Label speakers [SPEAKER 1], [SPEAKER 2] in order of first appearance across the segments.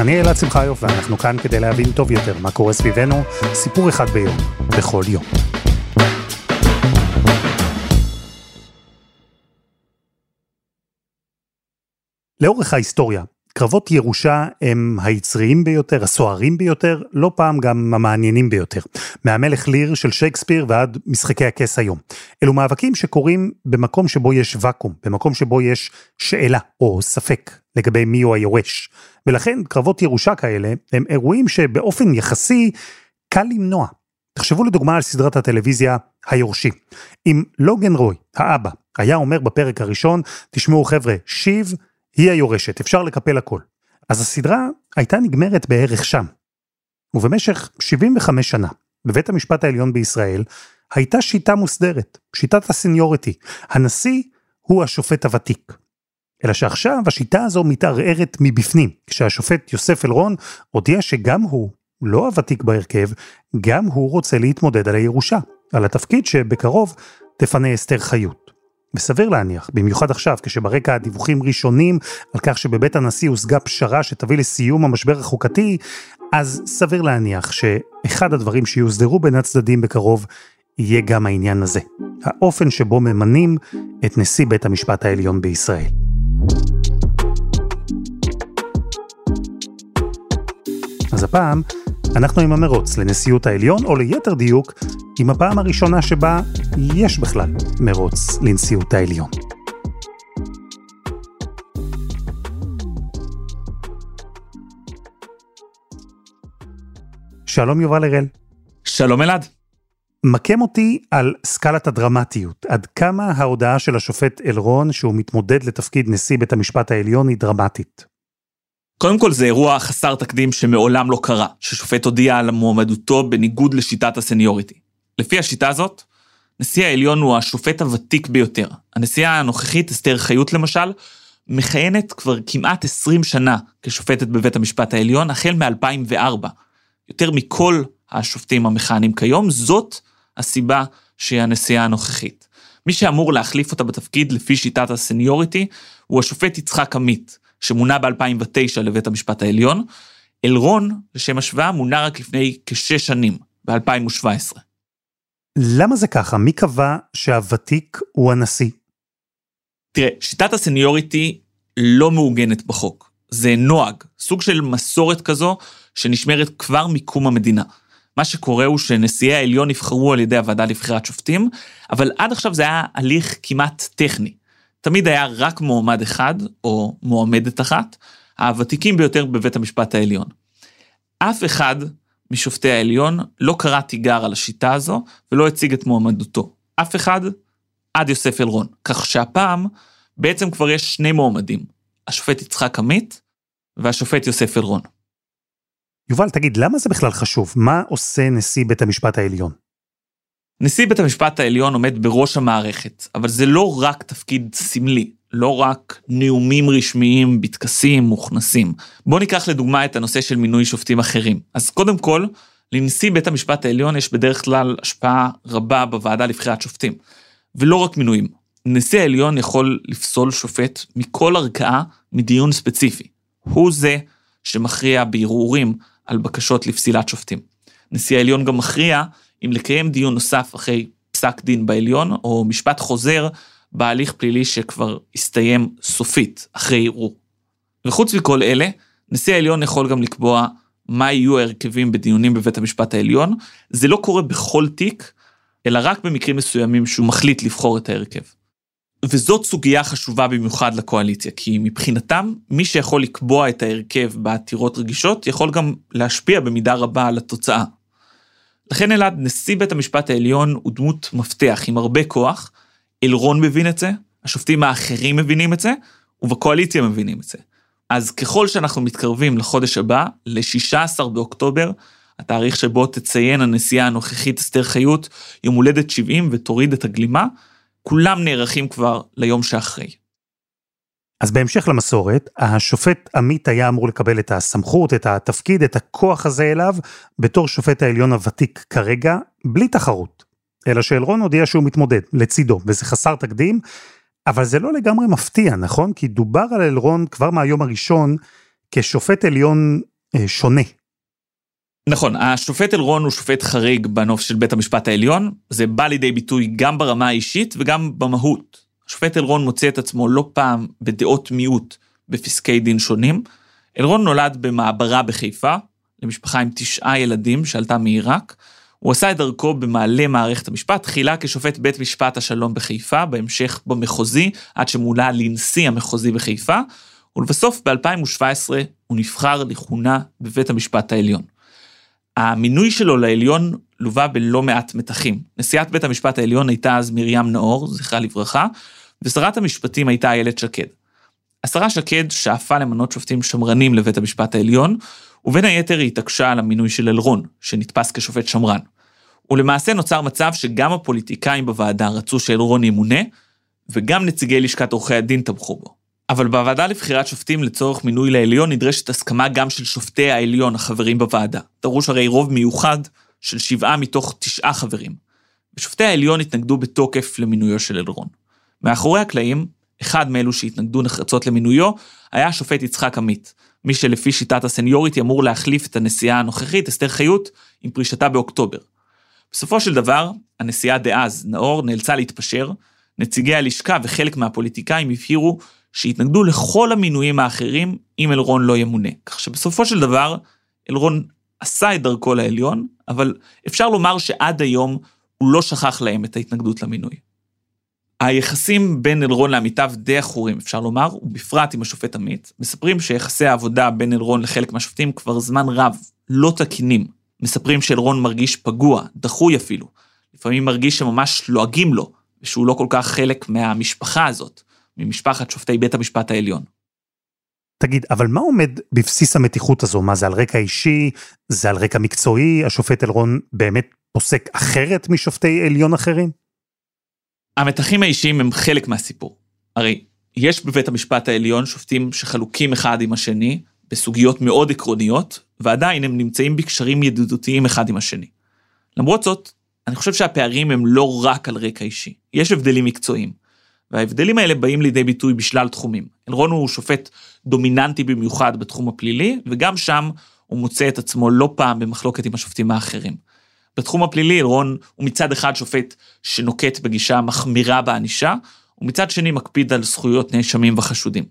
[SPEAKER 1] אני אלעד שמחיוף, ואנחנו כאן כדי להבין טוב יותר מה קורה סביבנו, סיפור אחד ביום, בכל יום. לאורך ההיסטוריה, קרבות ירושה הם היצריים ביותר, הסוערים ביותר, לא פעם גם המעניינים ביותר. מהמלך ליר של שייקספיר ועד משחקי הכס היום. אלו מאבקים שקורים במקום שבו יש ואקום, במקום שבו יש שאלה או ספק לגבי מיהו היורש. ולכן קרבות ירושה כאלה הם אירועים שבאופן יחסי קל למנוע. תחשבו לדוגמה על סדרת הטלוויזיה היורשי. אם לוגן רוי, האבא, היה אומר בפרק הראשון, תשמעו חבר'ה, שיב היא היורשת, אפשר לקפל הכל. אז הסדרה הייתה נגמרת בערך שם. ובמשך 75 שנה, בבית המשפט העליון בישראל, הייתה שיטה מוסדרת, שיטת הסניוריטי. הנשיא הוא השופט הוותיק. אלא שעכשיו השיטה הזו מתערערת מבפנים, כשהשופט יוסף אלרון הודיע שגם הוא, לא הוותיק בהרכב, גם הוא רוצה להתמודד על הירושה, על התפקיד שבקרוב תפנה אסתר חיות. וסביר להניח, במיוחד עכשיו, כשברקע הדיווחים ראשונים על כך שבבית הנשיא הושגה פשרה שתביא לסיום המשבר החוקתי, אז סביר להניח שאחד הדברים שיוסדרו בין הצדדים בקרוב יהיה גם העניין הזה. האופן שבו ממנים את נשיא בית המשפט העליון בישראל. אז הפעם, אנחנו עם המרוץ לנשיאות העליון, או ליתר דיוק, עם הפעם הראשונה שבה יש בכלל מרוץ לנשיאות העליון. שלום יובל הראל.
[SPEAKER 2] שלום אלעד.
[SPEAKER 1] מקם אותי על סקלת הדרמטיות, עד כמה ההודעה של השופט אלרון שהוא מתמודד לתפקיד נשיא בית המשפט העליון היא דרמטית.
[SPEAKER 2] קודם כל זה אירוע חסר תקדים שמעולם לא קרה, ששופט הודיע על מועמדותו בניגוד לשיטת הסניוריטי. לפי השיטה הזאת, נשיא העליון הוא השופט הוותיק ביותר. הנשיאה הנוכחית, אסתר חיות למשל, מכהנת כבר כמעט 20 שנה כשופטת בבית המשפט העליון, החל מ-2004. יותר מכל השופטים המכהנים כיום, זאת הסיבה שהיא הנשיאה הנוכחית. מי שאמור להחליף אותה בתפקיד לפי שיטת הסניוריטי, הוא השופט יצחק עמית, שמונה ב-2009 לבית המשפט העליון. אלרון, לשם השוואה, מונה רק לפני כשש שנים, ב-2017.
[SPEAKER 1] למה זה ככה? מי קבע שהוותיק הוא הנשיא?
[SPEAKER 2] תראה, שיטת הסניוריטי לא מעוגנת בחוק. זה נוהג, סוג של מסורת כזו שנשמרת כבר מקום המדינה. מה שקורה הוא שנשיאי העליון נבחרו על ידי הוועדה לבחירת שופטים, אבל עד עכשיו זה היה הליך כמעט טכני. תמיד היה רק מועמד אחד, או מועמדת אחת, הוותיקים ביותר בבית המשפט העליון. אף אחד משופטי העליון לא קרא תיגר על השיטה הזו, ולא הציג את מועמדותו. אף אחד עד יוסף אלרון. כך שהפעם בעצם כבר יש שני מועמדים, השופט יצחק עמית והשופט יוסף אלרון.
[SPEAKER 1] יובל, תגיד, למה זה בכלל חשוב? מה עושה נשיא בית המשפט העליון?
[SPEAKER 2] נשיא בית המשפט העליון עומד בראש המערכת, אבל זה לא רק תפקיד סמלי, לא רק נאומים רשמיים בטקסים מוכנסים. בואו ניקח לדוגמה את הנושא של מינוי שופטים אחרים. אז קודם כל, לנשיא בית המשפט העליון יש בדרך כלל השפעה רבה בוועדה לבחירת שופטים. ולא רק מינויים. נשיא העליון יכול לפסול שופט מכל ערכאה מדיון ספציפי. הוא זה שמכריע בערעורים על בקשות לפסילת שופטים. נשיא העליון גם מכריע אם לקיים דיון נוסף אחרי פסק דין בעליון, או משפט חוזר בהליך פלילי שכבר הסתיים סופית, אחרי ערעור. וחוץ מכל אלה, נשיא העליון יכול גם לקבוע מה יהיו ההרכבים בדיונים בבית המשפט העליון. זה לא קורה בכל תיק, אלא רק במקרים מסוימים שהוא מחליט לבחור את ההרכב. וזאת סוגיה חשובה במיוחד לקואליציה, כי מבחינתם, מי שיכול לקבוע את ההרכב בעתירות רגישות, יכול גם להשפיע במידה רבה על התוצאה. לכן אלעד, נשיא בית המשפט העליון הוא דמות מפתח עם הרבה כוח, אלרון מבין את זה, השופטים האחרים מבינים את זה, ובקואליציה מבינים את זה. אז ככל שאנחנו מתקרבים לחודש הבא, ל-16 באוקטובר, התאריך שבו תציין הנשיאה הנוכחית אסתר חיות יום הולדת 70 ותוריד את הגלימה, כולם נערכים כבר ליום שאחרי.
[SPEAKER 1] אז בהמשך למסורת, השופט עמית היה אמור לקבל את הסמכות, את התפקיד, את הכוח הזה אליו, בתור שופט העליון הוותיק כרגע, בלי תחרות. אלא שאלרון הודיע שהוא מתמודד, לצידו, וזה חסר תקדים, אבל זה לא לגמרי מפתיע, נכון? כי דובר על אלרון כבר מהיום הראשון כשופט עליון אה, שונה.
[SPEAKER 2] נכון, השופט אלרון הוא שופט חריג בנוף של בית המשפט העליון, זה בא לידי ביטוי גם ברמה האישית וגם במהות. השופט אלרון מוצא את עצמו לא פעם בדעות מיעוט בפסקי דין שונים. אלרון נולד במעברה בחיפה, למשפחה עם תשעה ילדים שעלתה מעיראק. הוא עשה את דרכו במעלה מערכת המשפט, תחילה כשופט בית משפט השלום בחיפה, בהמשך במחוזי, עד שמונה לנשיא המחוזי בחיפה, ולבסוף ב-2017 הוא נבחר לכהונה בבית המשפט העליון. המינוי שלו לעליון לווה בלא מעט מתחים. נשיאת בית המשפט העליון הייתה אז מרים נאור, זכרה לברכה, ושרת המשפטים הייתה איילת שקד. השרה שקד שאפה למנות שופטים שמרנים לבית המשפט העליון, ובין היתר היא התעקשה על המינוי של אלרון, שנתפס כשופט שמרן. ולמעשה נוצר מצב שגם הפוליטיקאים בוועדה רצו שאלרון ימונה, וגם נציגי לשכת עורכי הדין תמכו בו. אבל בוועדה לבחירת שופטים לצורך מינוי לעליון נדרשת הסכמה גם של שופטי העליון החברים בוועדה. דרוש הרי רוב מיוחד של שבעה מתוך תשעה חברים. ושופטי העליון התנגדו בתוקף למינויו של אלרון. מאחורי הקלעים, אחד מאלו שהתנגדו נחרצות למינויו, היה השופט יצחק עמית, מי שלפי שיטת הסניוריטי אמור להחליף את הנשיאה הנוכחית, אסתר חיות, עם פרישתה באוקטובר. בסופו של דבר, הנשיאה דאז, נאור, נאלצה להתפשר, נציגי הלשכה וחלק מהפוליטיקאים הבהירו שהתנגדו לכל המינויים האחרים אם אלרון לא ימונה. כך שבסופו של דבר, אלרון עשה את דרכו לעליון, אבל אפשר לומר שעד היום הוא לא שכח להם את ההתנגדות למינוי. היחסים בין אלרון לעמיתיו די עכורים, אפשר לומר, ובפרט עם השופט עמית, מספרים שיחסי העבודה בין אלרון לחלק מהשופטים כבר זמן רב לא תקינים. מספרים שאלרון מרגיש פגוע, דחוי אפילו. לפעמים מרגיש שממש לועגים לו, ושהוא לא כל כך חלק מהמשפחה הזאת, ממשפחת שופטי בית המשפט העליון.
[SPEAKER 1] תגיד, אבל מה עומד בבסיס המתיחות הזו? מה זה על רקע אישי? זה על רקע מקצועי? השופט אלרון באמת פוסק אחרת משופטי עליון אחרים?
[SPEAKER 2] המתחים האישיים הם חלק מהסיפור. הרי יש בבית המשפט העליון שופטים שחלוקים אחד עם השני בסוגיות מאוד עקרוניות, ועדיין הם נמצאים בקשרים ידידותיים אחד עם השני. למרות זאת, אני חושב שהפערים הם לא רק על רקע אישי, יש הבדלים מקצועיים. וההבדלים האלה באים לידי ביטוי בשלל תחומים. אלרון הוא שופט דומיננטי במיוחד בתחום הפלילי, וגם שם הוא מוצא את עצמו לא פעם במחלוקת עם השופטים האחרים. בתחום הפלילי אלרון הוא מצד אחד שופט שנוקט בגישה מחמירה בענישה, ומצד שני מקפיד על זכויות נאשמים וחשודים.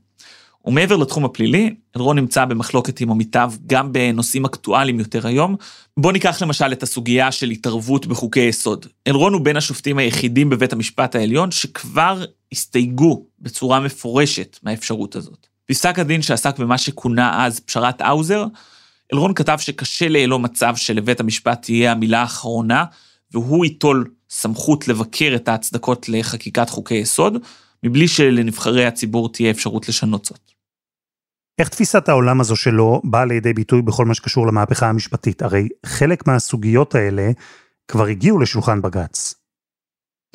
[SPEAKER 2] ומעבר לתחום הפלילי, אלרון נמצא במחלוקת עם עמיתיו גם בנושאים אקטואליים יותר היום. בואו ניקח למשל את הסוגיה של התערבות בחוקי יסוד. אלרון הוא בין השופטים היחידים בבית המשפט העליון שכבר הסתייגו בצורה מפורשת מהאפשרות הזאת. פסק הדין שעסק במה שכונה אז פשרת האוזר, אלרון כתב שקשה לאלו מצב שלבית המשפט תהיה המילה האחרונה, והוא ייטול סמכות לבקר את ההצדקות לחקיקת חוקי יסוד, מבלי שלנבחרי הציבור תהיה אפשרות לשנות זאת.
[SPEAKER 1] איך תפיסת העולם הזו שלו באה לידי ביטוי בכל מה שקשור למהפכה המשפטית? הרי חלק מהסוגיות האלה כבר הגיעו לשולחן בג"ץ.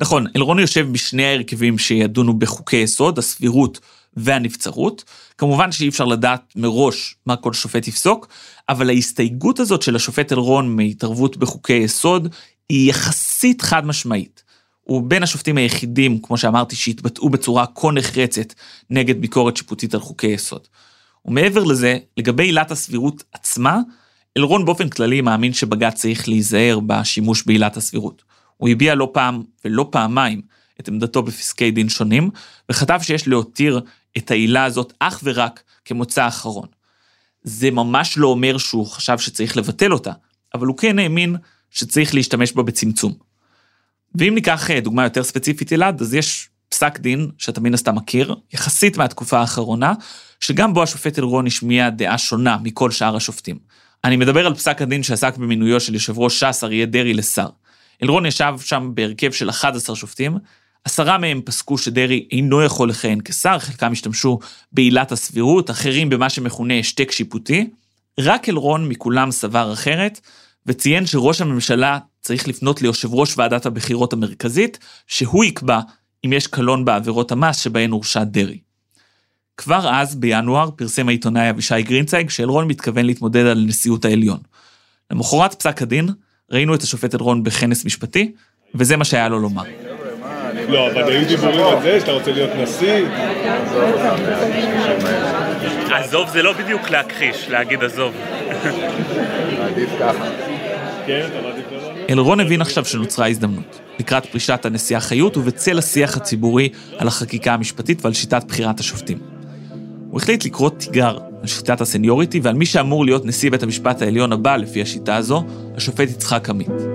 [SPEAKER 2] נכון, אלרון יושב בשני ההרכבים שידונו בחוקי יסוד, הסבירות והנבצרות. כמובן שאי אפשר לדעת מראש מה כל שופט יפסוק, אבל ההסתייגות הזאת של השופט אלרון מהתערבות בחוקי יסוד היא יחסית חד משמעית. הוא בין השופטים היחידים, כמו שאמרתי, שהתבטאו בצורה כה נחרצת נגד ביקורת שיפוטית על חוקי יסוד. ומעבר לזה, לגבי עילת הסבירות עצמה, אלרון באופן כללי מאמין שבג"ץ צריך להיזהר בשימוש בעילת הסבירות. הוא הביע לא פעם ולא פעמיים את עמדתו בפסקי דין שונים, וכתב שיש להותיר את העילה הזאת אך ורק כמוצא אחרון. זה ממש לא אומר שהוא חשב שצריך לבטל אותה, אבל הוא כן האמין שצריך להשתמש בה בצמצום. ואם ניקח אה, דוגמה יותר ספציפית אלעד, אז יש פסק דין שאתה מן הסתם מכיר, יחסית מהתקופה האחרונה, שגם בו השופט אלרון השמיע דעה שונה מכל שאר השופטים. אני מדבר על פסק הדין שעסק במינויו של יושב ראש ש"ס אריה דרעי לשר. אלרון ישב שם בהרכב של 11 שופטים, עשרה מהם פסקו שדרעי אינו יכול לכהן כשר, חלקם השתמשו בעילת הסבירות, אחרים במה שמכונה השתק שיפוטי. רק אלרון מכולם סבר אחרת, וציין שראש הממשלה צריך לפנות ליושב ראש ועדת הבחירות המרכזית, שהוא יקבע אם יש קלון בעבירות המס שבהן הורשע דרעי. כבר אז, בינואר, פרסם העיתונאי אבישי גרינצייג שאלרון מתכוון להתמודד על נשיאות העליון. למחרת פסק הדין, ראינו את השופט אלרון בכנס משפטי, וזה מה שהיה לו לומר.
[SPEAKER 3] לא, אבל היו דיבורים על זה שאתה רוצה להיות נשיא.
[SPEAKER 2] עזוב זה לא בדיוק להכחיש, להגיד עזוב.
[SPEAKER 3] עדיף ככה. כן, לא
[SPEAKER 2] אלרון הבין עכשיו שנוצרה הזדמנות. לקראת פרישת הנשיאה חיות ובצל השיח הציבורי על החקיקה המשפטית ועל שיטת בחירת השופטים. הוא החליט לקרוא תיגר על שיטת הסניוריטי ועל מי שאמור להיות נשיא בית המשפט העליון הבא לפי השיטה הזו, השופט יצחק עמית.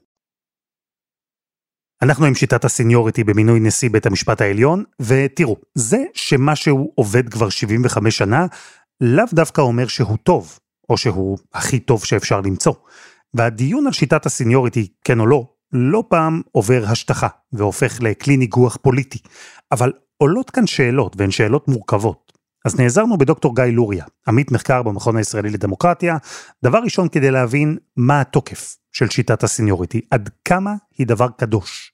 [SPEAKER 1] אנחנו עם שיטת הסניוריטי במינוי נשיא בית המשפט העליון, ותראו, זה שמשהו עובד כבר 75 שנה, לאו דווקא אומר שהוא טוב, או שהוא הכי טוב שאפשר למצוא. והדיון על שיטת הסניוריטי, כן או לא, לא פעם עובר השטחה והופך לכלי ניגוח פוליטי. אבל עולות כאן שאלות, והן שאלות מורכבות. אז נעזרנו בדוקטור גיא לוריה, עמית מחקר במכון הישראלי לדמוקרטיה, דבר ראשון כדי להבין מה התוקף של שיטת הסניוריטי, עד כמה היא דבר קדוש.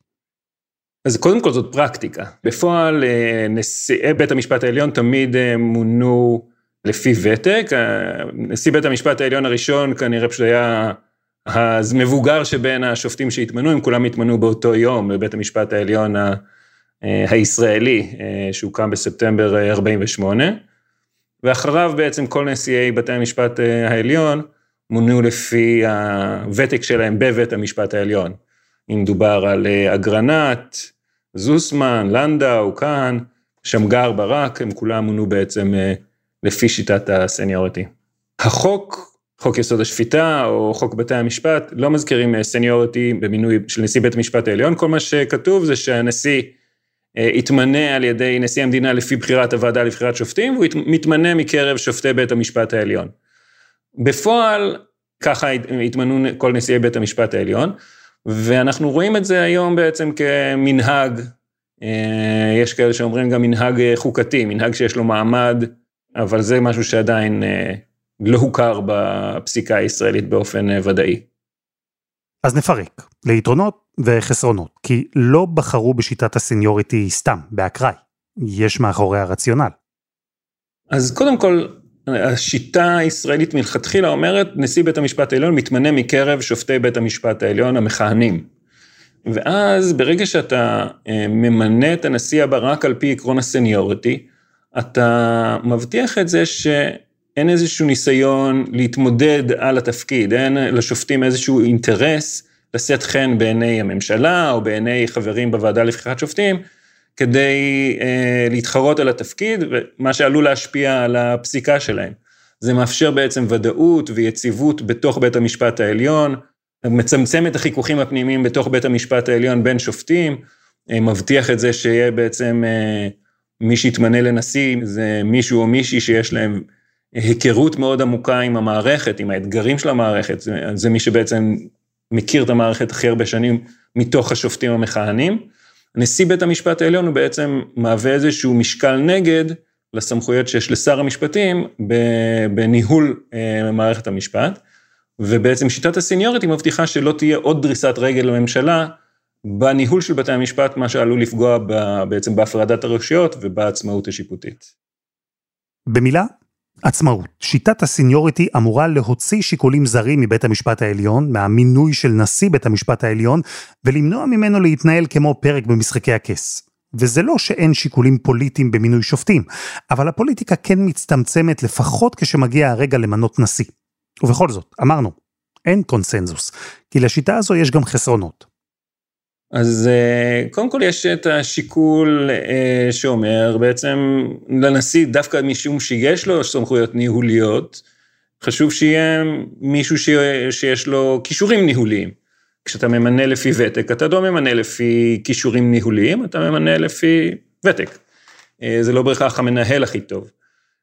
[SPEAKER 4] אז קודם כל זאת פרקטיקה. בפועל אה, נשיאי בית המשפט העליון תמיד אה, מונו לפי ותק. אה, נשיא בית המשפט העליון הראשון כנראה פשוט היה המבוגר שבין השופטים שהתמנו, הם כולם התמנו באותו יום לבית המשפט העליון הישראלי, שהוקם בספטמבר 48, ואחריו בעצם כל נשיאי בתי המשפט העליון מונו לפי הוותק שלהם בבית המשפט העליון. אם דובר על אגרנט, זוסמן, לנדאו, כהן, שמגר, ברק, הם כולם מונו בעצם לפי שיטת ה seniority. החוק, חוק יסוד השפיטה או חוק בתי המשפט, לא מזכירים seniority במינוי של נשיא בית המשפט העליון, כל מה שכתוב זה שהנשיא יתמנה על ידי נשיא המדינה לפי בחירת הוועדה לבחירת שופטים, והוא מתמנה מקרב שופטי בית המשפט העליון. בפועל, ככה התמנו כל נשיאי בית המשפט העליון, ואנחנו רואים את זה היום בעצם כמנהג, יש כאלה שאומרים גם מנהג חוקתי, מנהג שיש לו מעמד, אבל זה משהו שעדיין לא הוכר בפסיקה הישראלית באופן ודאי.
[SPEAKER 1] אז נפרק, ליתרונות וחסרונות, כי לא בחרו בשיטת הסניוריטי סתם, באקראי. יש מאחורי הרציונל.
[SPEAKER 4] אז קודם כל, השיטה הישראלית מלכתחילה אומרת, נשיא בית המשפט העליון מתמנה מקרב שופטי בית המשפט העליון המכהנים. ואז ברגע שאתה ממנה את הנשיא הבא רק על פי עקרון הסניוריטי, אתה מבטיח את זה שאין איזשהו ניסיון להתמודד על התפקיד, אין לשופטים איזשהו אינטרס לשאת חן בעיני הממשלה או בעיני חברים בוועדה לבחירת שופטים, כדי אה, להתחרות על התפקיד, ומה שעלול להשפיע על הפסיקה שלהם. זה מאפשר בעצם ודאות ויציבות בתוך בית המשפט העליון, מצמצם את החיכוכים הפנימיים בתוך בית המשפט העליון בין שופטים, אה, מבטיח את זה שיהיה בעצם אה, מי שיתמנה לנשיא, זה מישהו או מישהי שיש להם היכרות מאוד עמוקה עם המערכת, עם האתגרים של המערכת, זה, זה מי שבעצם מכיר את המערכת הכי הרבה שנים מתוך השופטים המכהנים. נשיא בית המשפט העליון הוא בעצם מהווה איזשהו משקל נגד לסמכויות שיש לשר המשפטים בניהול אה, מערכת המשפט, ובעצם שיטת הסניוריטי מבטיחה שלא תהיה עוד דריסת רגל לממשלה בניהול של בתי המשפט, מה שעלול לפגוע בעצם בהפרדת הרשויות ובעצמאות השיפוטית.
[SPEAKER 1] במילה, עצמאות. שיטת הסניוריטי אמורה להוציא שיקולים זרים מבית המשפט העליון, מהמינוי של נשיא בית המשפט העליון, ולמנוע ממנו להתנהל כמו פרק במשחקי הכס. וזה לא שאין שיקולים פוליטיים במינוי שופטים, אבל הפוליטיקה כן מצטמצמת לפחות כשמגיע הרגע למנות נשיא. ובכל זאת, אמרנו, אין קונסנזוס, כי לשיטה הזו יש גם חסרונות.
[SPEAKER 4] אז אה, קודם כל יש את השיקול אה, שאומר בעצם לנשיא, דווקא משום שיש לו סמכויות ניהוליות, חשוב שיהיה מישהו שיש לו כישורים ניהוליים. כשאתה ממנה לפי ותק, אתה לא ממנה לפי כישורים ניהוליים, אתה ממנה לפי ותק. אה, זה לא בהכרח המנהל הכי טוב.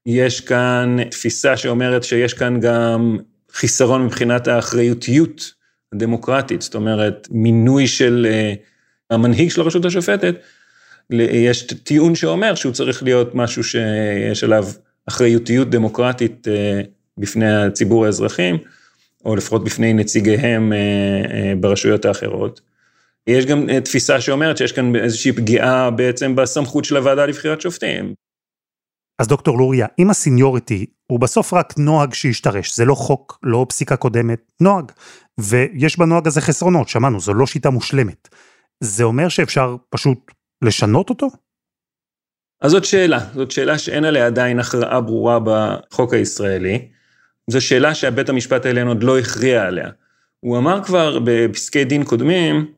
[SPEAKER 4] יש כאן תפיסה שאומרת שיש כאן גם חיסרון מבחינת האחריותיות הדמוקרטית, זאת אומרת, מינוי של אה, המנהיג של הרשות השופטת, יש טיעון שאומר שהוא צריך להיות משהו שיש עליו אחריותיות דמוקרטית אה, בפני הציבור האזרחים, או לפחות בפני נציגיהם ברשויות האחרות. יש גם אה, תפיסה שאומרת שיש כאן איזושהי פגיעה בעצם בסמכות של הוועדה לבחירת שופטים.
[SPEAKER 1] אז דוקטור לוריה, אם הסיניוריטי הוא בסוף רק נוהג שהשתרש, זה לא חוק, לא פסיקה קודמת, נוהג. ויש בנוהג הזה חסרונות, שמענו, זו לא שיטה מושלמת. זה אומר שאפשר פשוט לשנות אותו?
[SPEAKER 4] אז זאת שאלה, זאת שאלה שאין עליה עדיין הכרעה ברורה בחוק הישראלי. זו שאלה שהבית המשפט העליון עוד לא הכריע עליה. הוא אמר כבר בפסקי דין קודמים,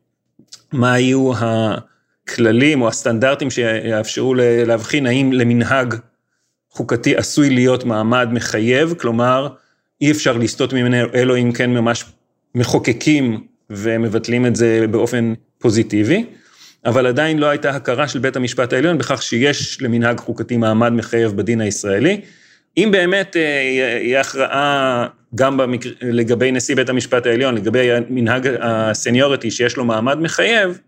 [SPEAKER 4] מה יהיו הכללים או הסטנדרטים שיאפשרו להבחין האם למנהג חוקתי עשוי להיות מעמד מחייב, כלומר, אי אפשר לסטות ממנו אלו אם כן ממש מחוקקים ומבטלים את זה באופן פוזיטיבי, אבל עדיין לא הייתה הכרה של בית המשפט העליון בכך שיש למנהג חוקתי מעמד מחייב בדין הישראלי. אם באמת אה, יהיה הכרעה גם במקר... לגבי נשיא בית המשפט העליון, לגבי מנהג הסניוריטי שיש לו מעמד מחייב,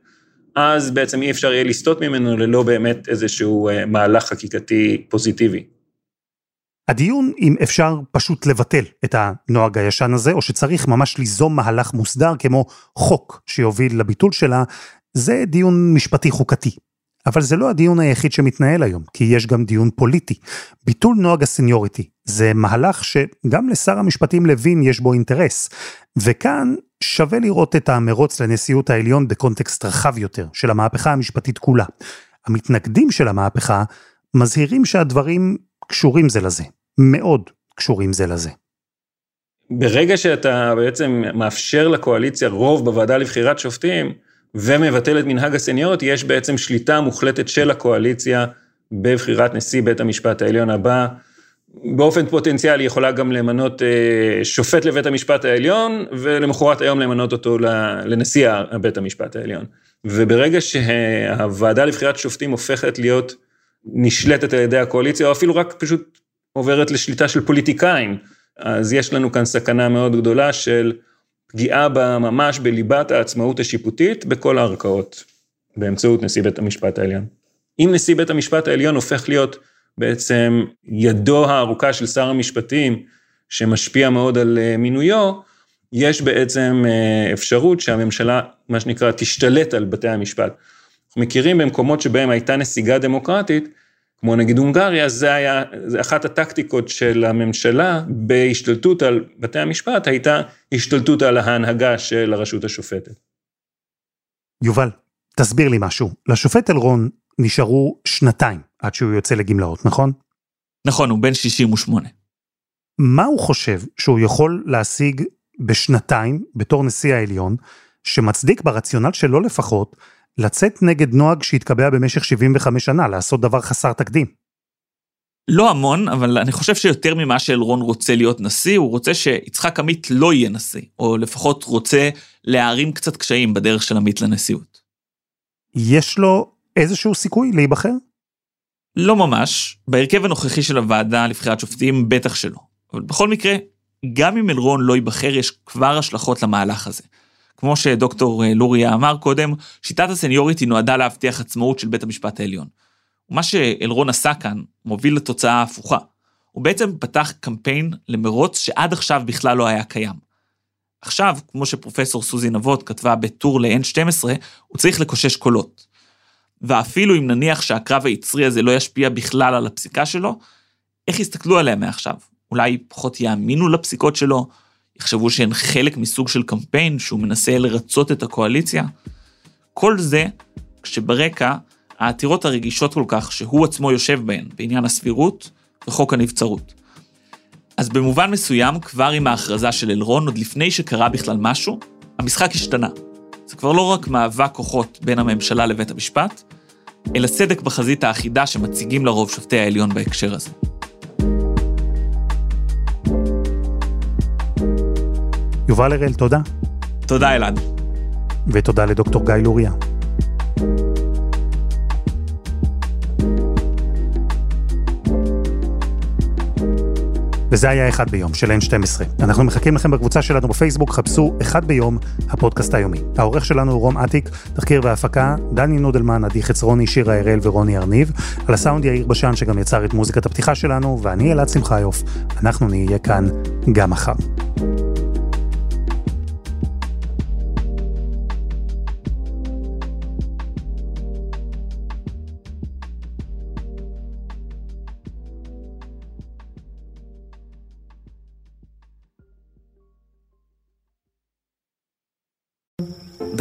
[SPEAKER 4] אז בעצם אי אפשר יהיה לסטות ממנו ללא באמת איזשהו אה, מהלך חקיקתי פוזיטיבי.
[SPEAKER 1] הדיון אם אפשר פשוט לבטל את הנוהג הישן הזה, או שצריך ממש ליזום מהלך מוסדר כמו חוק שיוביל לביטול שלה, זה דיון משפטי חוקתי. אבל זה לא הדיון היחיד שמתנהל היום, כי יש גם דיון פוליטי. ביטול נוהג הסניוריטי זה מהלך שגם לשר המשפטים לוין יש בו אינטרס. וכאן שווה לראות את המרוץ לנשיאות העליון בקונטקסט רחב יותר של המהפכה המשפטית כולה. המתנגדים של המהפכה מזהירים שהדברים קשורים זה לזה, מאוד קשורים זה לזה.
[SPEAKER 4] ברגע שאתה בעצם מאפשר לקואליציה רוב בוועדה לבחירת שופטים, ומבטל את מנהג הסניוריות, יש בעצם שליטה מוחלטת של הקואליציה בבחירת נשיא בית המשפט העליון הבא. באופן פוטנציאלי יכולה גם למנות אה, שופט לבית המשפט העליון, ולמחרת היום למנות אותו לנשיא בית המשפט העליון. וברגע שהוועדה לבחירת שופטים הופכת להיות נשלטת על ידי הקואליציה, או אפילו רק פשוט עוברת לשליטה של פוליטיקאים, אז יש לנו כאן סכנה מאוד גדולה של פגיעה ממש בליבת העצמאות השיפוטית בכל הערכאות, באמצעות נשיא בית המשפט העליון. אם נשיא בית המשפט העליון הופך להיות בעצם ידו הארוכה של שר המשפטים, שמשפיע מאוד על אה, מינויו, יש בעצם אה, אפשרות שהממשלה, מה שנקרא, תשתלט על בתי המשפט. אנחנו מכירים במקומות שבהם הייתה נסיגה דמוקרטית, כמו נגיד הונגריה, זה היה, זה אחת הטקטיקות של הממשלה בהשתלטות על בתי המשפט, הייתה השתלטות על ההנהגה של הרשות השופטת.
[SPEAKER 1] יובל, תסביר לי משהו. לשופט אלרון נשארו שנתיים עד שהוא יוצא לגמלאות, נכון?
[SPEAKER 2] נכון, הוא בן 68.
[SPEAKER 1] מה הוא חושב שהוא יכול להשיג בשנתיים בתור נשיא העליון, שמצדיק ברציונל שלו לפחות, לצאת נגד נוהג שהתקבע במשך 75 שנה, לעשות דבר חסר תקדים.
[SPEAKER 2] לא המון, אבל אני חושב שיותר ממה שאלרון רוצה להיות נשיא, הוא רוצה שיצחק עמית לא יהיה נשיא, או לפחות רוצה להערים קצת קשיים בדרך של עמית לנשיאות.
[SPEAKER 1] יש לו איזשהו סיכוי להיבחר?
[SPEAKER 2] לא ממש, בהרכב הנוכחי של הוועדה לבחירת שופטים בטח שלא. אבל בכל מקרה, גם אם אלרון לא ייבחר, יש כבר השלכות למהלך הזה. כמו שדוקטור אה, לוריה אמר קודם, שיטת הסניוריטי נועדה להבטיח עצמאות של בית המשפט העליון. ומה שאלרון עשה כאן מוביל לתוצאה ההפוכה. הוא בעצם פתח קמפיין למרוץ שעד עכשיו בכלל לא היה קיים. עכשיו, כמו שפרופסור סוזי נבות כתבה בטור ל-N12, הוא צריך לקושש קולות. ואפילו אם נניח שהקרב היצרי הזה לא ישפיע בכלל על הפסיקה שלו, איך יסתכלו עליה מעכשיו? אולי פחות יאמינו לפסיקות שלו? יחשבו שהן חלק מסוג של קמפיין שהוא מנסה לרצות את הקואליציה. כל זה כשברקע העתירות הרגישות כל כך שהוא עצמו יושב בהן בעניין הסבירות וחוק הנבצרות. אז במובן מסוים, כבר עם ההכרזה של אלרון, עוד לפני שקרה בכלל משהו, המשחק השתנה. זה כבר לא רק מאבק כוחות בין הממשלה לבית המשפט, אלא סדק בחזית האחידה שמציגים לרוב שופטי העליון בהקשר הזה.
[SPEAKER 1] יובל הראל, תודה.
[SPEAKER 2] תודה אלעד.
[SPEAKER 1] ותודה לדוקטור גיא לוריה. וזה היה אחד ביום של N12. אנחנו מחכים לכם בקבוצה שלנו בפייסבוק, חפשו אחד ביום, הפודקאסט היומי. העורך שלנו הוא רום אטיק, תחקיר והפקה, דני נודלמן, עדי חצרוני, שירה הראל ורוני ארניב. על הסאונד יאיר בשן שגם יצר את מוזיקת הפתיחה שלנו, ואני אלעד שמחיוף. אנחנו נהיה כאן גם מחר.